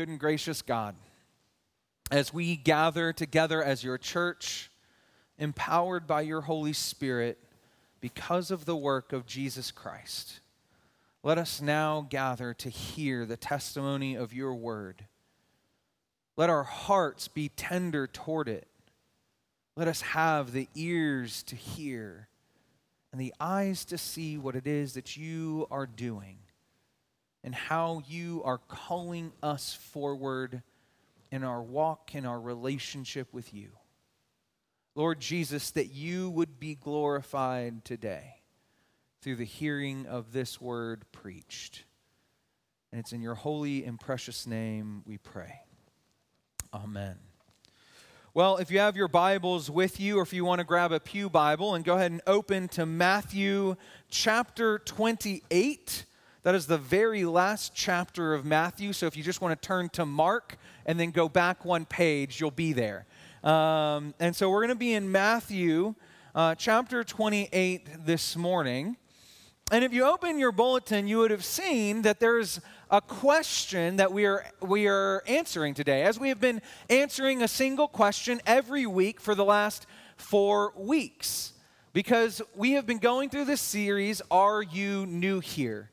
good and gracious God, as we gather together as your church, empowered by your Holy Spirit because of the work of Jesus Christ, let us now gather to hear the testimony of your word. Let our hearts be tender toward it. Let us have the ears to hear and the eyes to see what it is that you are doing and how you are calling us forward in our walk, in our relationship with you. Lord Jesus, that you would be glorified today through the hearing of this word preached. And it's in your holy and precious name we pray. Amen. Well, if you have your Bibles with you, or if you want to grab a Pew Bible and go ahead and open to Matthew chapter 28. That is the very last chapter of Matthew. So if you just want to turn to Mark and then go back one page, you'll be there. Um, and so we're going to be in Matthew uh, chapter 28 this morning. And if you open your bulletin, you would have seen that there's a question that we are, we are answering today, as we have been answering a single question every week for the last four weeks. Because we have been going through this series, Are You New Here?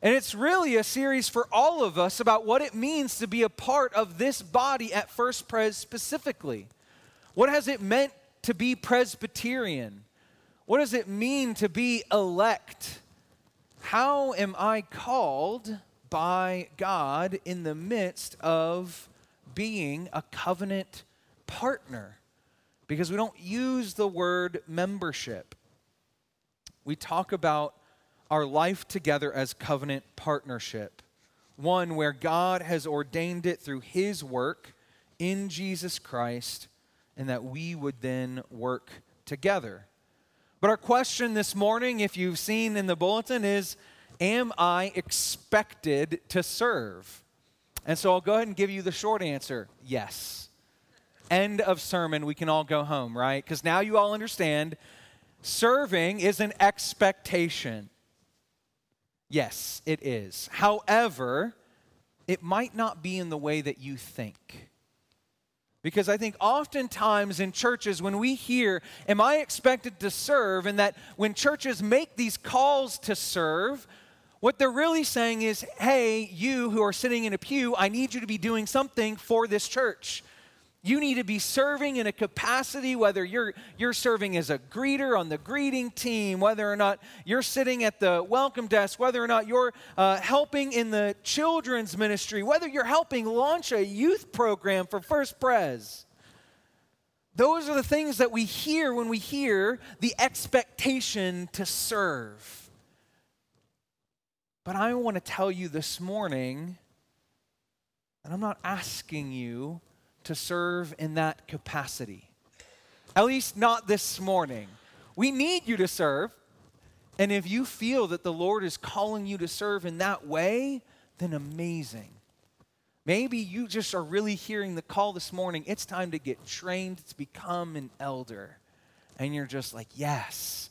And it's really a series for all of us about what it means to be a part of this body at First Pres specifically. What has it meant to be Presbyterian? What does it mean to be elect? How am I called by God in the midst of being a covenant partner? Because we don't use the word membership. We talk about our life together as covenant partnership, one where God has ordained it through His work in Jesus Christ, and that we would then work together. But our question this morning, if you've seen in the bulletin, is Am I expected to serve? And so I'll go ahead and give you the short answer yes. End of sermon. We can all go home, right? Because now you all understand serving is an expectation. Yes, it is. However, it might not be in the way that you think. Because I think oftentimes in churches, when we hear, Am I expected to serve? and that when churches make these calls to serve, what they're really saying is, Hey, you who are sitting in a pew, I need you to be doing something for this church. You need to be serving in a capacity, whether you're, you're serving as a greeter on the greeting team, whether or not you're sitting at the welcome desk, whether or not you're uh, helping in the children's ministry, whether you're helping launch a youth program for First Pres. Those are the things that we hear when we hear the expectation to serve. But I want to tell you this morning, and I'm not asking you to serve in that capacity. At least not this morning. We need you to serve. And if you feel that the Lord is calling you to serve in that way, then amazing. Maybe you just are really hearing the call this morning. It's time to get trained to become an elder. And you're just like, yes,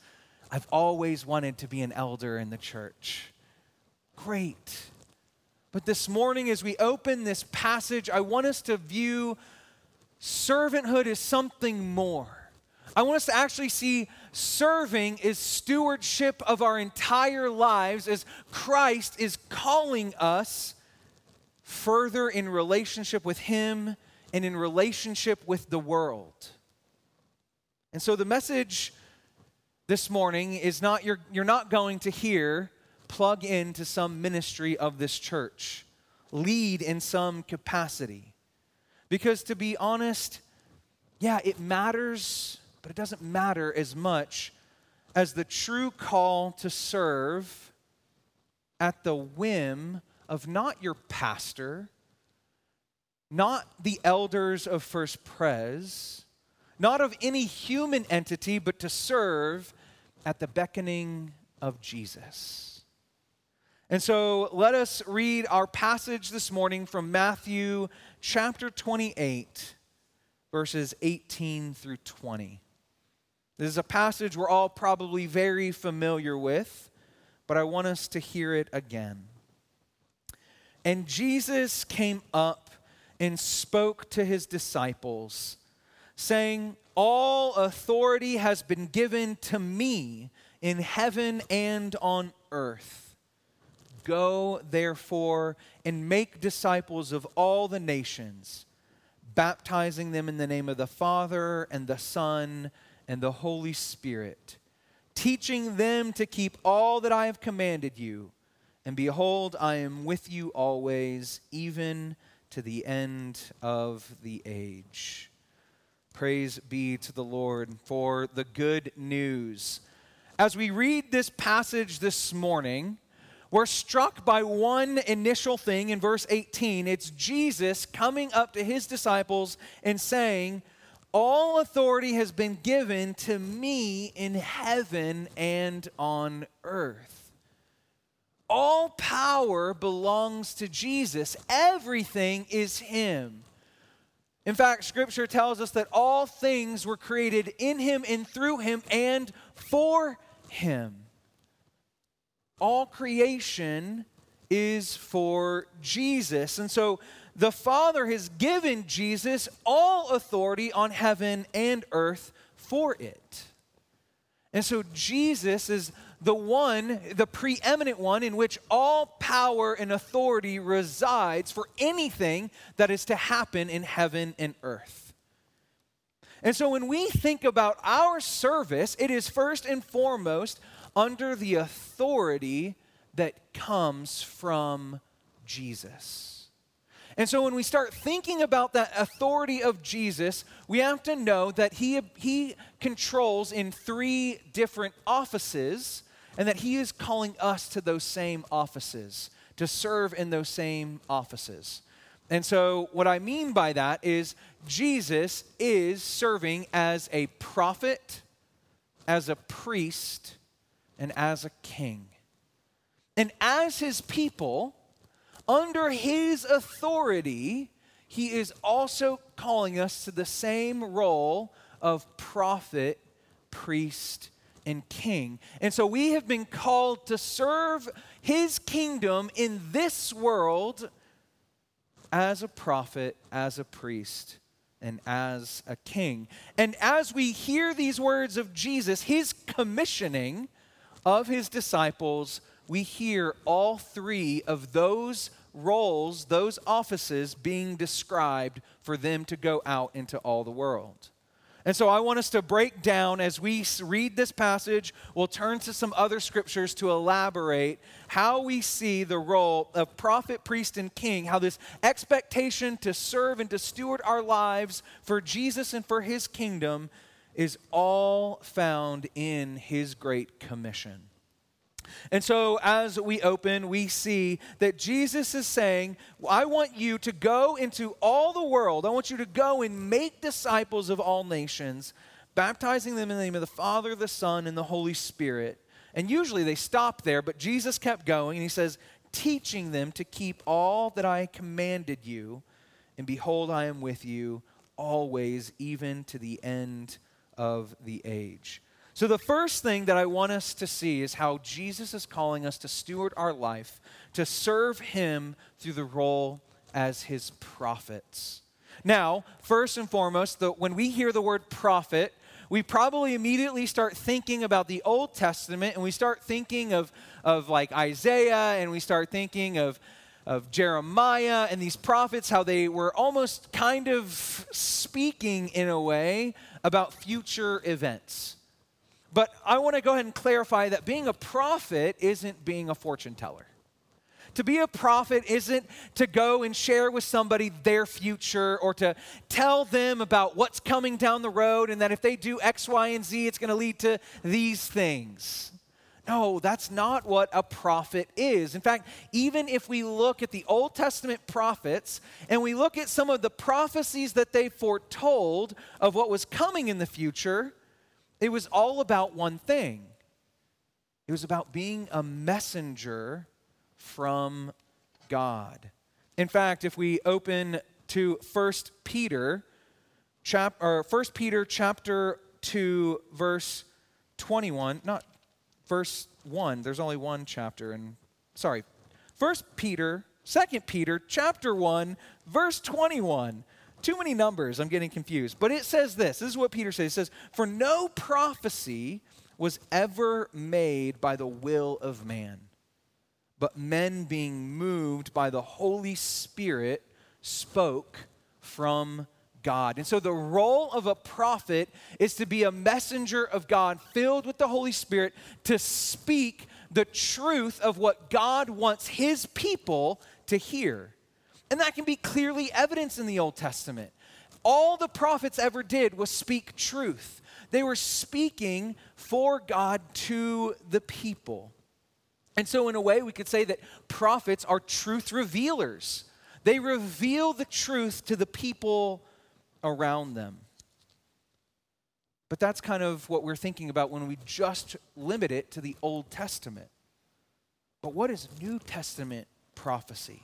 I've always wanted to be an elder in the church. Great. But this morning, as we open this passage, I want us to view servanthood as something more. I want us to actually see serving is stewardship of our entire lives as Christ is calling us further in relationship with Him and in relationship with the world. And so the message this morning is not you're, you're not going to hear plug into some ministry of this church, lead in some capacity. Because to be honest, yeah, it matters, but it doesn't matter as much as the true call to serve at the whim of not your pastor, not the elders of First Pres, not of any human entity, but to serve at the beckoning of Jesus. And so let us read our passage this morning from Matthew chapter 28, verses 18 through 20. This is a passage we're all probably very familiar with, but I want us to hear it again. And Jesus came up and spoke to his disciples, saying, All authority has been given to me in heaven and on earth. Go, therefore, and make disciples of all the nations, baptizing them in the name of the Father and the Son and the Holy Spirit, teaching them to keep all that I have commanded you. And behold, I am with you always, even to the end of the age. Praise be to the Lord for the good news. As we read this passage this morning, we're struck by one initial thing in verse 18. It's Jesus coming up to his disciples and saying, All authority has been given to me in heaven and on earth. All power belongs to Jesus, everything is Him. In fact, Scripture tells us that all things were created in Him and through Him and for Him. All creation is for Jesus. And so the Father has given Jesus all authority on heaven and earth for it. And so Jesus is the one, the preeminent one, in which all power and authority resides for anything that is to happen in heaven and earth. And so when we think about our service, it is first and foremost under the authority that comes from Jesus. And so when we start thinking about that authority of Jesus, we have to know that he, he controls in three different offices and that He is calling us to those same offices, to serve in those same offices. And so, what I mean by that is Jesus is serving as a prophet, as a priest, and as a king. And as his people, under his authority, he is also calling us to the same role of prophet, priest, and king. And so we have been called to serve his kingdom in this world as a prophet, as a priest, and as a king. And as we hear these words of Jesus, his commissioning of his disciples, we hear all three of those roles, those offices being described for them to go out into all the world. And so I want us to break down as we read this passage. We'll turn to some other scriptures to elaborate how we see the role of prophet, priest, and king, how this expectation to serve and to steward our lives for Jesus and for his kingdom is all found in his great commission. And so, as we open, we see that Jesus is saying, I want you to go into all the world. I want you to go and make disciples of all nations, baptizing them in the name of the Father, the Son, and the Holy Spirit. And usually they stop there, but Jesus kept going, and he says, teaching them to keep all that I commanded you. And behold, I am with you always, even to the end of the age. So, the first thing that I want us to see is how Jesus is calling us to steward our life, to serve Him through the role as His prophets. Now, first and foremost, the, when we hear the word prophet, we probably immediately start thinking about the Old Testament and we start thinking of, of like Isaiah and we start thinking of, of Jeremiah and these prophets, how they were almost kind of speaking in a way about future events. But I want to go ahead and clarify that being a prophet isn't being a fortune teller. To be a prophet isn't to go and share with somebody their future or to tell them about what's coming down the road and that if they do X, Y, and Z, it's going to lead to these things. No, that's not what a prophet is. In fact, even if we look at the Old Testament prophets and we look at some of the prophecies that they foretold of what was coming in the future, it was all about one thing it was about being a messenger from God. In fact, if we open to 1 Peter, chap, or 1 Peter chapter 2, verse 21, not verse 1, there's only one chapter, and sorry, First Peter Second Peter chapter 1, verse 21. Too many numbers, I'm getting confused. But it says this. This is what Peter says. It says, "For no prophecy was ever made by the will of man, but men being moved by the Holy Spirit spoke from God. And so the role of a prophet is to be a messenger of God filled with the Holy Spirit to speak the truth of what God wants his people to hear. And that can be clearly evidenced in the Old Testament. All the prophets ever did was speak truth. They were speaking for God to the people. And so, in a way, we could say that prophets are truth revealers. They reveal the truth to the people around them. But that's kind of what we're thinking about when we just limit it to the Old Testament. But what is New Testament prophecy?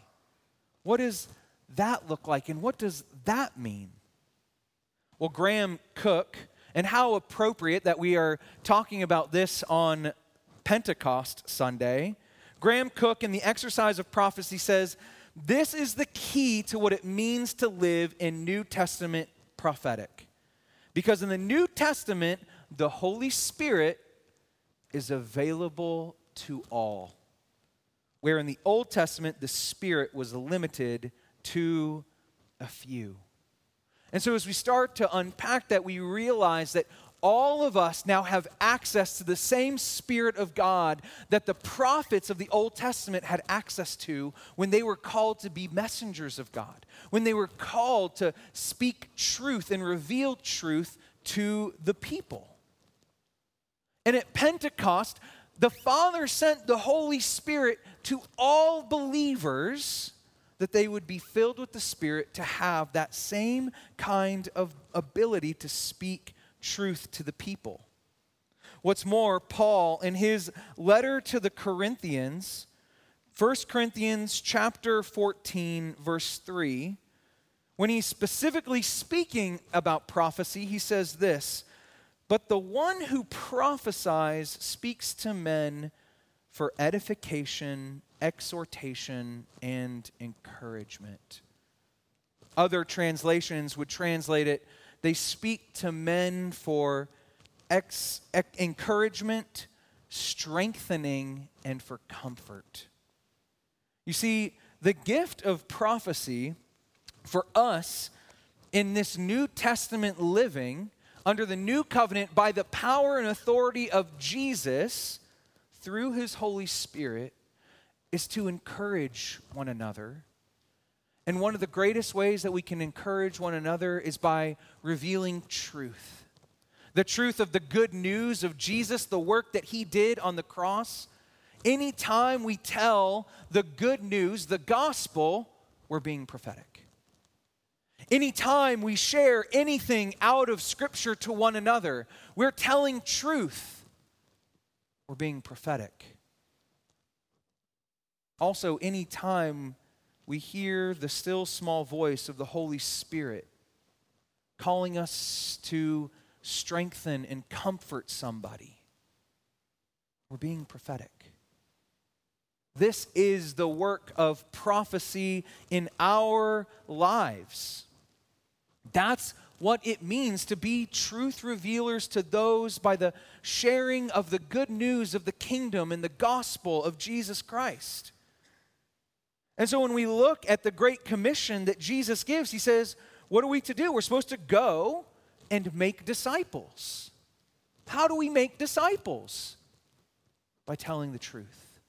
What does that look like, and what does that mean? Well, Graham Cooke, and how appropriate that we are talking about this on Pentecost Sunday. Graham Cooke, in the exercise of prophecy, says this is the key to what it means to live in New Testament prophetic. Because in the New Testament, the Holy Spirit is available to all. Where in the Old Testament, the Spirit was limited to a few. And so, as we start to unpack that, we realize that all of us now have access to the same Spirit of God that the prophets of the Old Testament had access to when they were called to be messengers of God, when they were called to speak truth and reveal truth to the people. And at Pentecost, the Father sent the Holy Spirit to all believers that they would be filled with the Spirit to have that same kind of ability to speak truth to the people. What's more, Paul, in his letter to the Corinthians, 1 Corinthians chapter 14, verse 3, when he's specifically speaking about prophecy, he says this But the one who prophesies speaks to men for edification, exhortation, and encouragement. Other translations would translate it they speak to men for ex, ex, encouragement, strengthening, and for comfort. You see, the gift of prophecy for us in this New Testament living under the new covenant by the power and authority of Jesus through his Holy Spirit is to encourage one another and one of the greatest ways that we can encourage one another is by revealing truth. The truth of the good news of Jesus, the work that he did on the cross. Anytime we tell the good news, the gospel, we're being prophetic. Anytime we share anything out of Scripture to one another, we're telling truth. We're being prophetic. Also, anytime we hear the still small voice of the Holy Spirit calling us to strengthen and comfort somebody. We're being prophetic. This is the work of prophecy in our lives. That's what it means to be truth revealers to those by the sharing of the good news of the kingdom and the gospel of Jesus Christ. And so when we look at the Great Commission that Jesus gives, he says, What are we to do? We're supposed to go and make disciples. How do we make disciples? By telling the truth,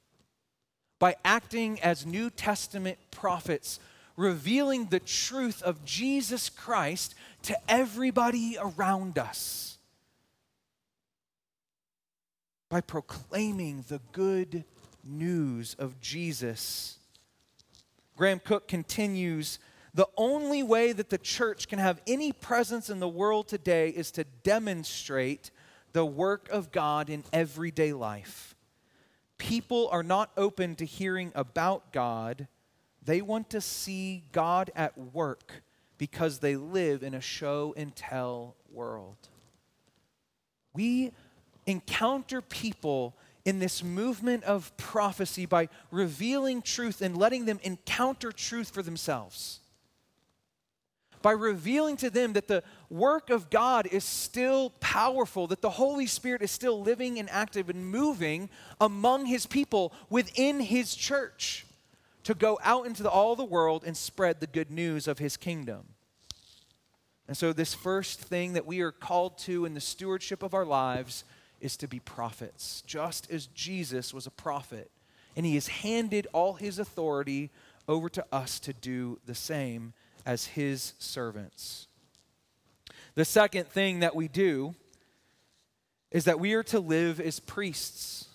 by acting as New Testament prophets, revealing the truth of Jesus Christ to everybody around us, by proclaiming the good news of Jesus Graham Cooke continues the only way that the church can have any presence in the world today is to demonstrate the work of God in everyday life. People are not open to hearing about God, they want to see God at work because they live in a show and tell world. We encounter people in this movement of prophecy by revealing truth and letting them encounter truth for themselves. By revealing to them that the work of God is still powerful, that the Holy Spirit is still living and active and moving among His people within His church to go out into the, all the world and spread the good news of His kingdom. And so, this first thing that we are called to in the stewardship of our lives is to be prophets, just as Jesus was a prophet. And he has handed all his authority over to us to do the same as his servants. The second thing that we do is that we are to live as priests.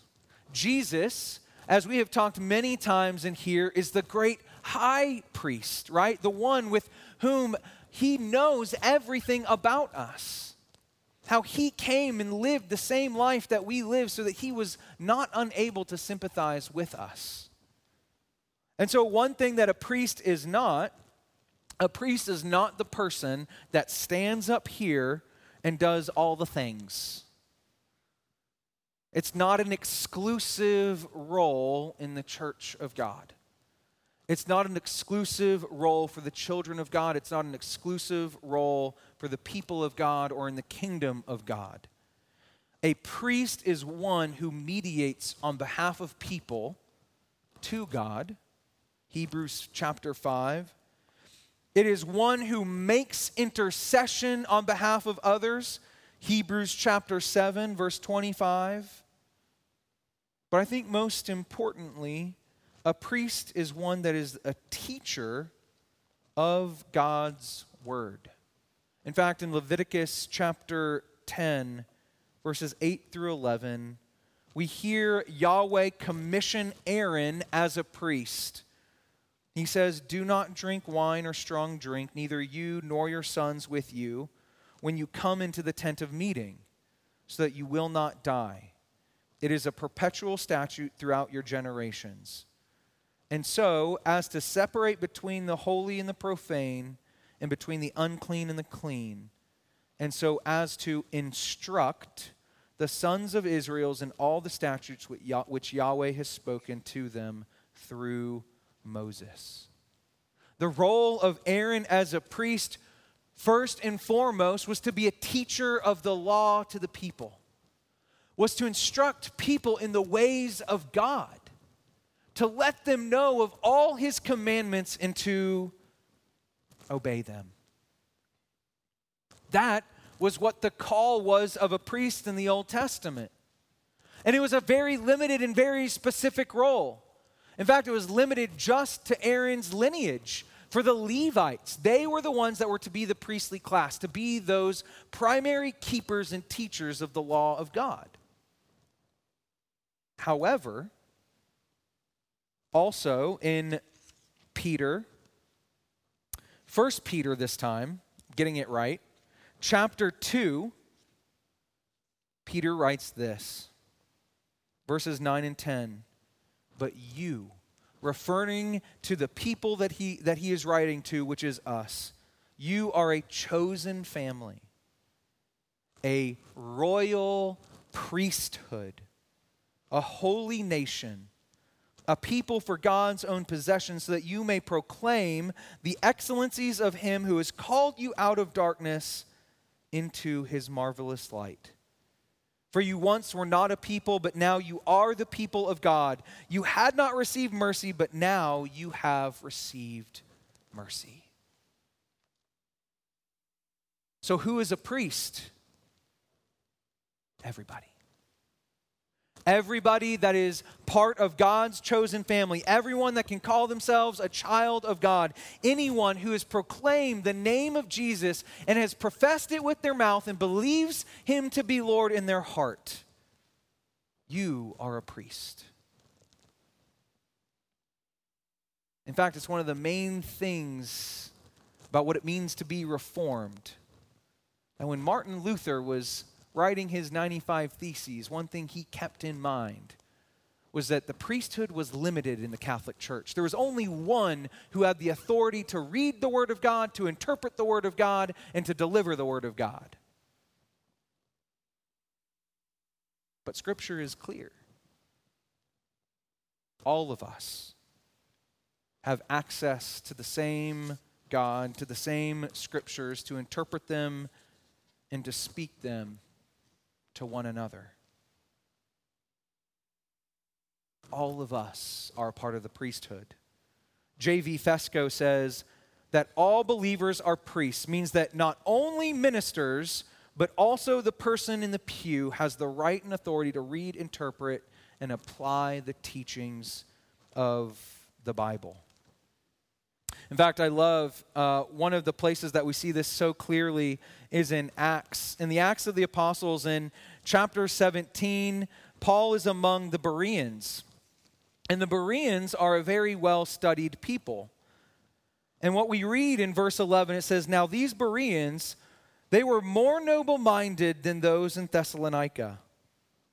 Jesus, as we have talked many times in here, is the great high priest, right? The one with whom he knows everything about us. How he came and lived the same life that we live so that he was not unable to sympathize with us. And so, one thing that a priest is not, a priest is not the person that stands up here and does all the things. It's not an exclusive role in the church of God. It's not an exclusive role for the children of God. It's not an exclusive role for the people of God or in the kingdom of God. A priest is one who mediates on behalf of people to God. Hebrews chapter 5. It is one who makes intercession on behalf of others. Hebrews chapter 7, verse 25. But I think most importantly, a priest is one that is a teacher of God's word. In fact, in Leviticus chapter 10, verses 8 through 11, we hear Yahweh commission Aaron as a priest. He says, Do not drink wine or strong drink, neither you nor your sons with you, when you come into the tent of meeting, so that you will not die. It is a perpetual statute throughout your generations. And so, as to separate between the holy and the profane, and between the unclean and the clean, and so as to instruct the sons of Israel in all the statutes which Yahweh has spoken to them through Moses. The role of Aaron as a priest, first and foremost, was to be a teacher of the law to the people, was to instruct people in the ways of God to let them know of all his commandments and to obey them. That was what the call was of a priest in the Old Testament. And it was a very limited and very specific role. In fact, it was limited just to Aaron's lineage. For the Levites, they were the ones that were to be the priestly class, to be those primary keepers and teachers of the law of God. However, also in Peter, First Peter this time, getting it right, chapter 2, Peter writes this verses 9 and 10. But you, referring to the people that he, that he is writing to, which is us, you are a chosen family, a royal priesthood, a holy nation a people for God's own possession, so that you may proclaim the excellencies of him who has called you out of darkness into his marvelous light. For you once were not a people, but now you are the people of God. You had not received mercy, but now you have received mercy. So, who is a priest? Everybody. Everybody that is part of God's chosen family, everyone that can call themselves a child of God, anyone who has proclaimed the name of Jesus and has professed it with their mouth and believes him to be Lord in their heart, you are a priest. In fact, it's one of the main things about what it means to be reformed. And when Martin Luther was writing his 95 Theses, one thing he kept in mind was that the priesthood was limited in the Catholic Church. There was only one who had the authority to read the Word of God, to interpret the Word of God, and to deliver the Word of God. But Scripture is clear. all of us, have access to the same God, to the same scriptures, to interpret them and to speak them to one another. All of us are part of the priesthood. J.V. Fesko says that all believers are priests means that not only ministers, but also the person in the pew has the right and authority to read, interpret, and apply the teachings of the Bible. In fact, I love uh, one of the places that we see this so clearly is in Acts. In the Acts of the Apostles, in chapter 17, Paul is among the Bereans. And the Bereans are a very well studied people. And what we read in verse 11, it says, Now these Bereans, they were more noble minded than those in Thessalonica,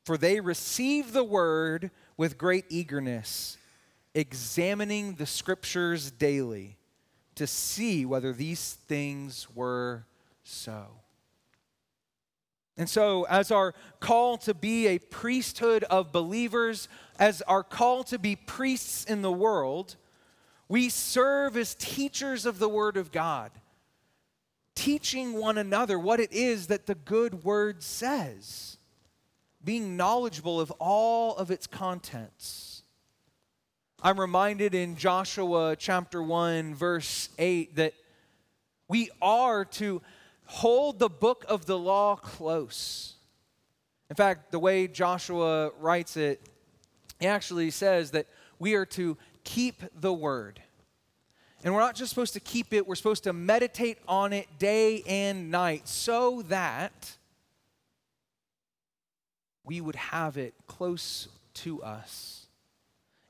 for they received the word with great eagerness, examining the scriptures daily to see whether these things were so. And so, as our call to be a priesthood of believers, as our call to be priests in the world, we serve as teachers of the Word of God, teaching one another what it is that the good Word says, being knowledgeable of all of its contents. I'm reminded in Joshua chapter 1, verse 8, that we are to hold the book of the law close. In fact, the way Joshua writes it, he actually says that we are to keep the word. And we're not just supposed to keep it, we're supposed to meditate on it day and night so that we would have it close to us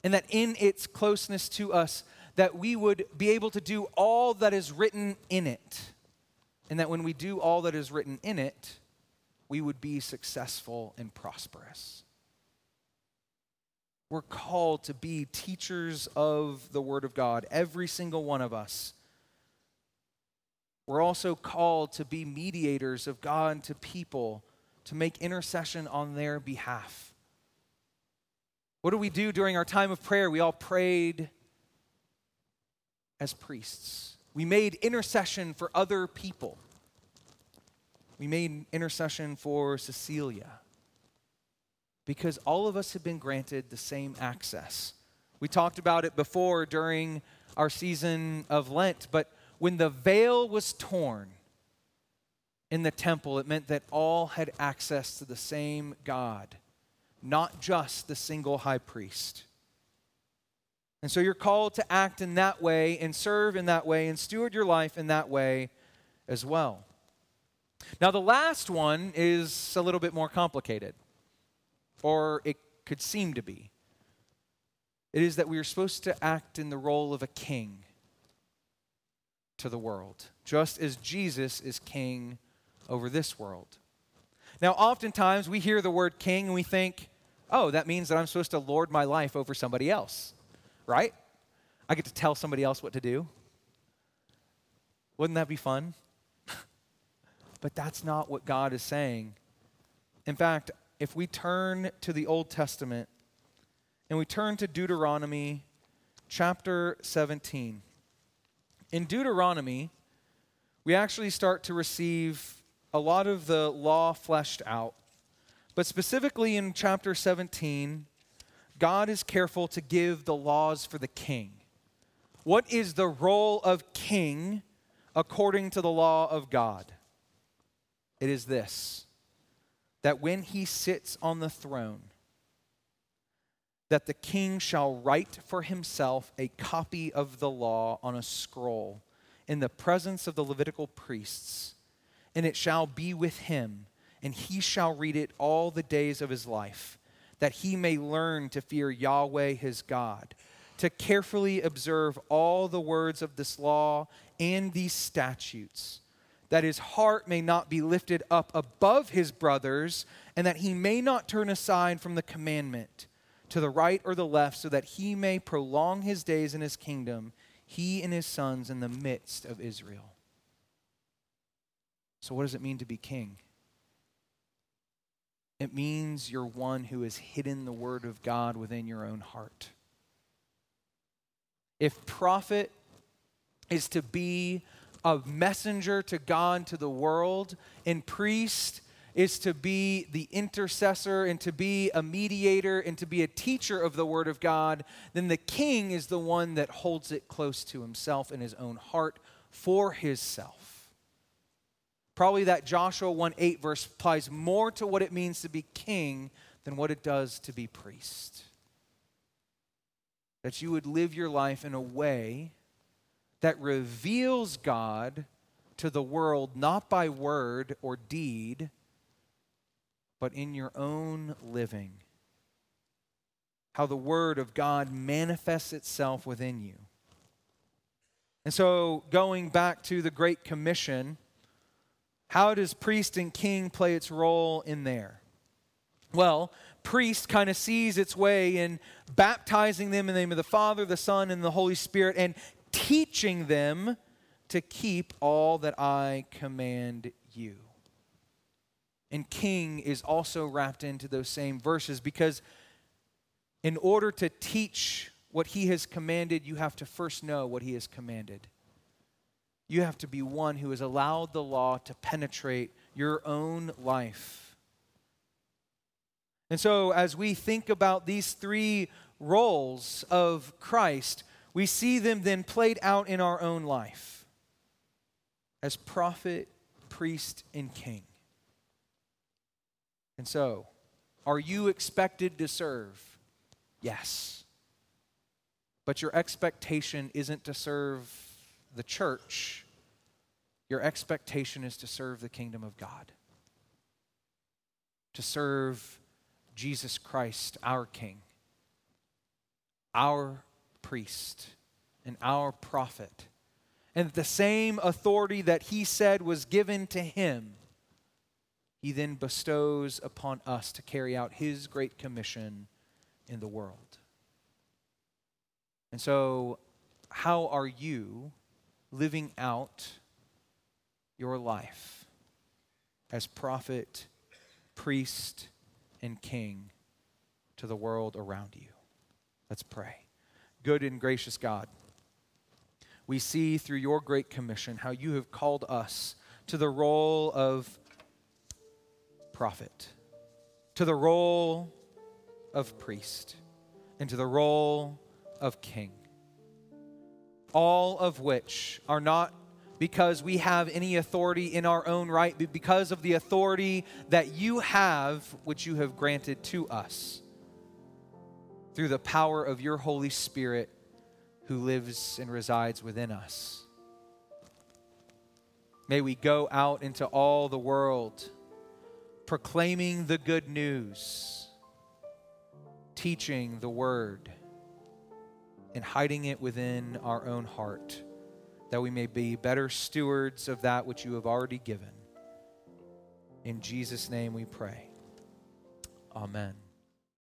and that in its closeness to us, that we would be able to do all that is written in it. And that when we do all that is written in it, we would be successful and prosperous. We're called to be teachers of the Word of God, every single one of us. We're also called to be mediators of God to people, to make intercession on their behalf. What do we do during our time of prayer? We all prayed as priests. We made intercession for other people. We made intercession for Cecilia because all of us have been granted the same access. We talked about it before during our season of Lent, but when the veil was torn in the temple, it meant that all had access to the same God not just the single high priest. And so you're called to act in that way and serve in that way and steward your life in that way as well. Now, the last one is a little bit more complicated, or it could seem to be. It is that we are supposed to act in the role of a king to the world, just as Jesus is king over this world. Now, oftentimes we hear the word king and we think, oh, that means that I'm supposed to lord my life over somebody else, right? I get to tell somebody else what to do. Wouldn't that be fun? but that's not what God is saying. In fact, if we turn to the Old Testament and we turn to Deuteronomy chapter 17, in Deuteronomy, we actually start to receive a lot of the law fleshed out. But specifically in chapter 17, God is careful to give the laws for the king. What is the role of king according to the law of God? It is this that when he sits on the throne, that the king shall write for himself a copy of the law on a scroll in the presence of the Levitical priests, and it shall be with him and he shall read it all the days of his life, that he may learn to fear Yahweh his God, to carefully observe all the words of this law and these statutes, that his heart may not be lifted up above his brothers, and that he may not turn aside from the commandment to the right or the left, so that he may prolong his days in his kingdom, he and his sons in the midst of Israel. So, what does it mean to be king? It means you're one who has hidden the word of God within your own heart. If prophet is to be a messenger to God to the world, and priest is to be the intercessor and to be a mediator and to be a teacher of the Word of God, then the king is the one that holds it close to himself in his own heart for himself. Probably that Joshua 1 8 verse applies more to what it means to be king than what it does to be priest. That you would live your life in a way that reveals God to the world, not by word or deed, but in your own living. How the Word of God manifests itself within you. And so, going back to the Great Commission, how does priest and king play its role in there? Well, priest kind of sees its way in baptizing them in the name of the Father, the Son, and the Holy Spirit, and teaching them to keep all that I command you. And king is also wrapped into those same verses because in order to teach what he has commanded, you have to first know what he has commanded. You have to be one who has allowed the law to penetrate your own life. And so, as we think about these three roles of Christ, we see them then played out in our own life as prophet, priest, and king. And so, are you expected to serve? Yes. But your expectation isn't to serve the church, your expectation is to serve the kingdom of God, to serve Jesus Christ, our King, our priest, and our prophet. And the same authority that he said was given to him he then bestows upon us to carry out his great commission in the world. And so, how are you living out your life as prophet, priest, and king to the world around you? Let's pray. Good and gracious God, we see through your great commission how you have called us to the role of prophet, to the role of priest, and to the role of king. All of which are not because we have any authority in our own right, but because of the authority that you have, which you have granted to us through the power of your Holy Spirit who lives and resides within us. May we go out into all the world proclaiming the good news, teaching the word, and hiding it within our own heart, that we may be better stewards of that which you have already given. In Jesus' name we pray. Amen.